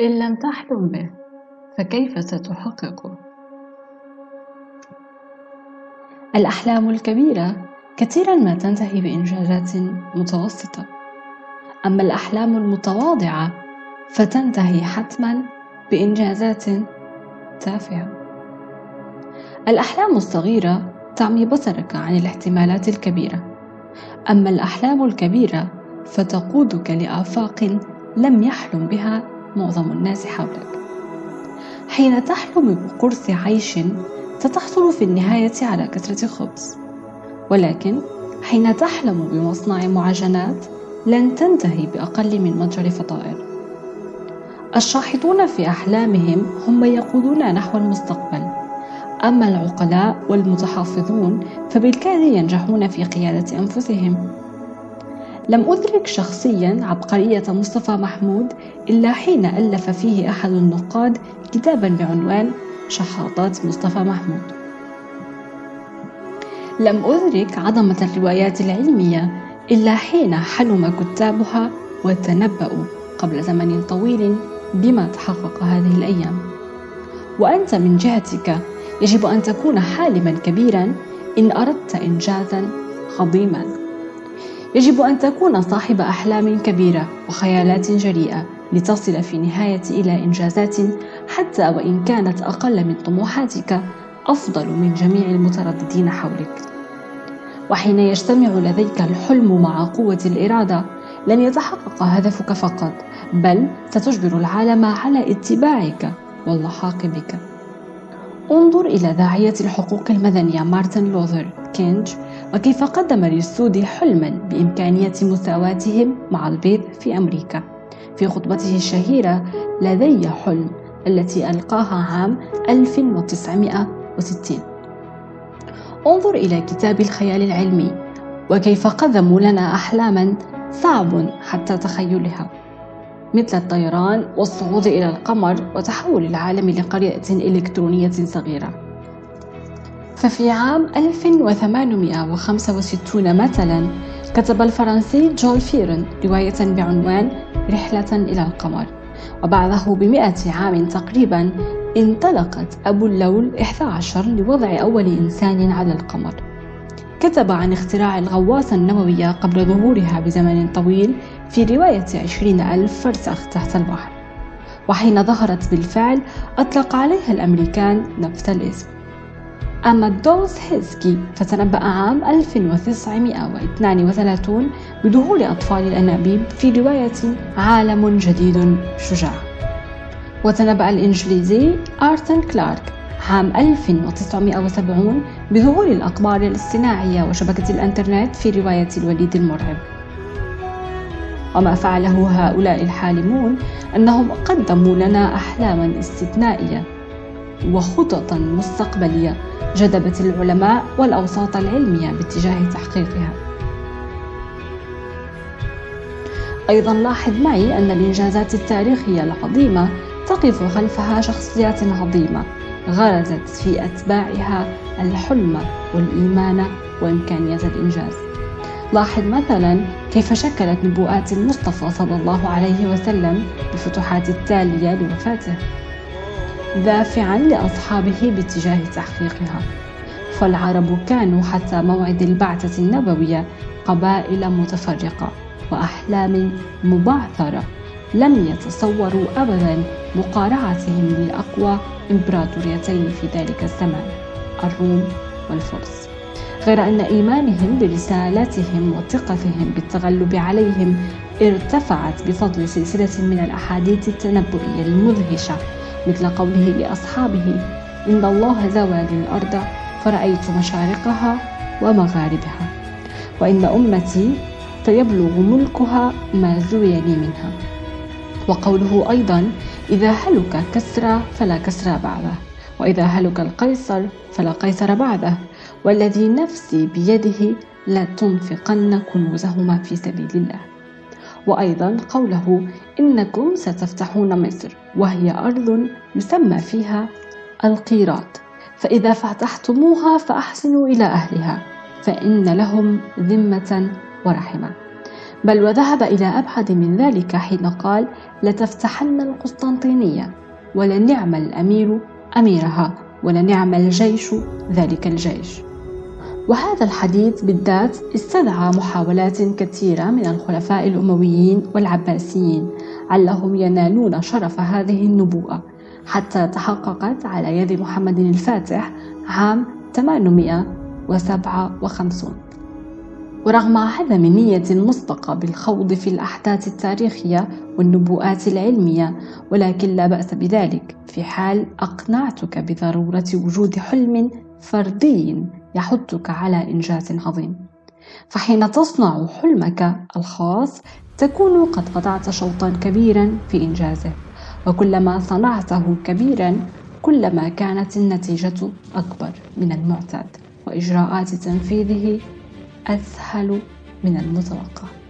إن لم تحلم به فكيف ستحققه؟ الأحلام الكبيرة كثيرا ما تنتهي بإنجازات متوسطة. أما الأحلام المتواضعة فتنتهي حتما بإنجازات تافهة. الأحلام الصغيرة تعمي بصرك عن الاحتمالات الكبيرة. أما الأحلام الكبيرة فتقودك لآفاق لم يحلم بها معظم الناس حولك. حين تحلم بقرص عيش ستحصل في النهاية على كثرة خبز ولكن حين تحلم بمصنع معجنات لن تنتهي بأقل من متجر فطائر. الشاحطون في أحلامهم هم يقودون نحو المستقبل. أما العقلاء والمتحافظون فبالكاد ينجحون في قيادة أنفسهم. لم أدرك شخصيا عبقرية مصطفى محمود إلا حين ألف فيه أحد النقاد كتابا بعنوان شحاطات مصطفى محمود لم أدرك عظمة الروايات العلمية إلا حين حلم كتابها وتنبأوا قبل زمن طويل بما تحقق هذه الأيام. وأنت من جهتك يجب أن تكون حالما كبيرا إن أردت إنجازا عظيما. يجب أن تكون صاحب أحلام كبيرة وخيالات جريئة لتصل في النهاية إلى إنجازات حتى وإن كانت أقل من طموحاتك أفضل من جميع المترددين حولك. وحين يجتمع لديك الحلم مع قوة الإرادة لن يتحقق هدفك فقط بل ستجبر العالم على اتباعك واللحاق بك انظر إلى داعية الحقوق المدنية مارتن لوثر كينج وكيف قدم للسود حلما بإمكانية مساواتهم مع البيض في أمريكا. في خطبته الشهيرة لدي حلم التي ألقاها عام 1960 انظر إلى كتاب الخيال العلمي وكيف قدموا لنا أحلاما صعب حتى تخيلها. مثل الطيران والصعود إلى القمر وتحول العالم لقرية إلكترونية صغيرة. ففي عام 1865 مثلا كتب الفرنسي جول فيرن رواية بعنوان رحلة إلى القمر. وبعده بمئة عام تقريبا انطلقت أبو اللول 11 لوضع أول إنسان على القمر. كتب عن اختراع الغواصة النووية قبل ظهورها بزمن طويل في رواية عشرين ألف فرسخ تحت البحر. وحين ظهرت بالفعل أطلق عليها الأمريكان نفس الإسم. أما ألدوس هكسلي فتنبأ عام 1932 بدخول أطفال الأنابيب في رواية عالم جديد شجاع. وتنبأ الإنجليزي آرثر كلارك عام 1970 بظهور الأقمار الاصطناعية وشبكة الإنترنت في رواية الوليد المرعب. وما فعله هؤلاء الحالمون أنهم قدموا لنا أحلاما استثنائية. وخططا مستقبلية جذبت العلماء والأوساط العلمية باتجاه تحقيقها. أيضا لاحظ معي أن الإنجازات التاريخية العظيمة تقف خلفها شخصيات عظيمة غرزت في أتباعها الحلم والإيمان وإمكانية الإنجاز. لاحظ مثلا كيف شكلت نبوءات المصطفى صلى الله عليه وسلم الفتوحات التالية لوفاته. دافعا لأصحابه باتجاه تحقيقها. فالعرب كانوا حتى موعد البعثة النبوية قبائل متفرقة وأحلام مبعثرة. لم يتصوروا أبدا مقارعتهم لأقوى إمبراطوريتين في ذلك الزمان الروم والفرس. غير أن إيمانهم برسالتهم وثقتهم بالتغلب عليهم ارتفعت بفضل سلسلة من الأحاديث التنبؤية المدهشة. مثل قوله لأصحابه إن الله زوى للأرض فرأيت مشارقها ومغاربها وإن أمتي سيبلغ ملكها ما زوي لي منها. وقوله أيضا إذا هلك كسرى فلا كسرى بعده وإذا هلك القيصر فلا قيصر بعده والذي نفسي بيده لا تنفقن كنوزهما في سبيل الله. وأيضا قوله إنكم ستفتحون مصر وهي أرض يسمى فيها القيراط. فإذا فتحتموها فأحسنوا إلى أهلها فإن لهم ذمة ورحمة. بل وذهب إلى أبعد من ذلك حين قال لتفتحن القسطنطينية ولنعم الأمير أميرها ولنعم الجيش ذلك الجيش. وهذا الحديث بالذات استدعى محاولات كثيرة من الخلفاء الأمويين والعباسيين علهم ينالون شرف هذه النبوءة حتى تحققت على يد محمد الفاتح عام 857 ورغم عدم نية مسبقة بالخوض في الأحداث التاريخية والنبوءات العلمية ولكن لا بأس بذلك في حال أقنعتك بضرورة وجود حلم فردي. يحثك على إنجاز عظيم. فحين تصنع حلمك الخاص تكون قد قطعت شوطا كبيرا في إنجازه. وكلما صنعته كبيرا كلما كانت النتيجة أكبر من المعتاد. وإجراءات تنفيذه أسهل من المتوقع.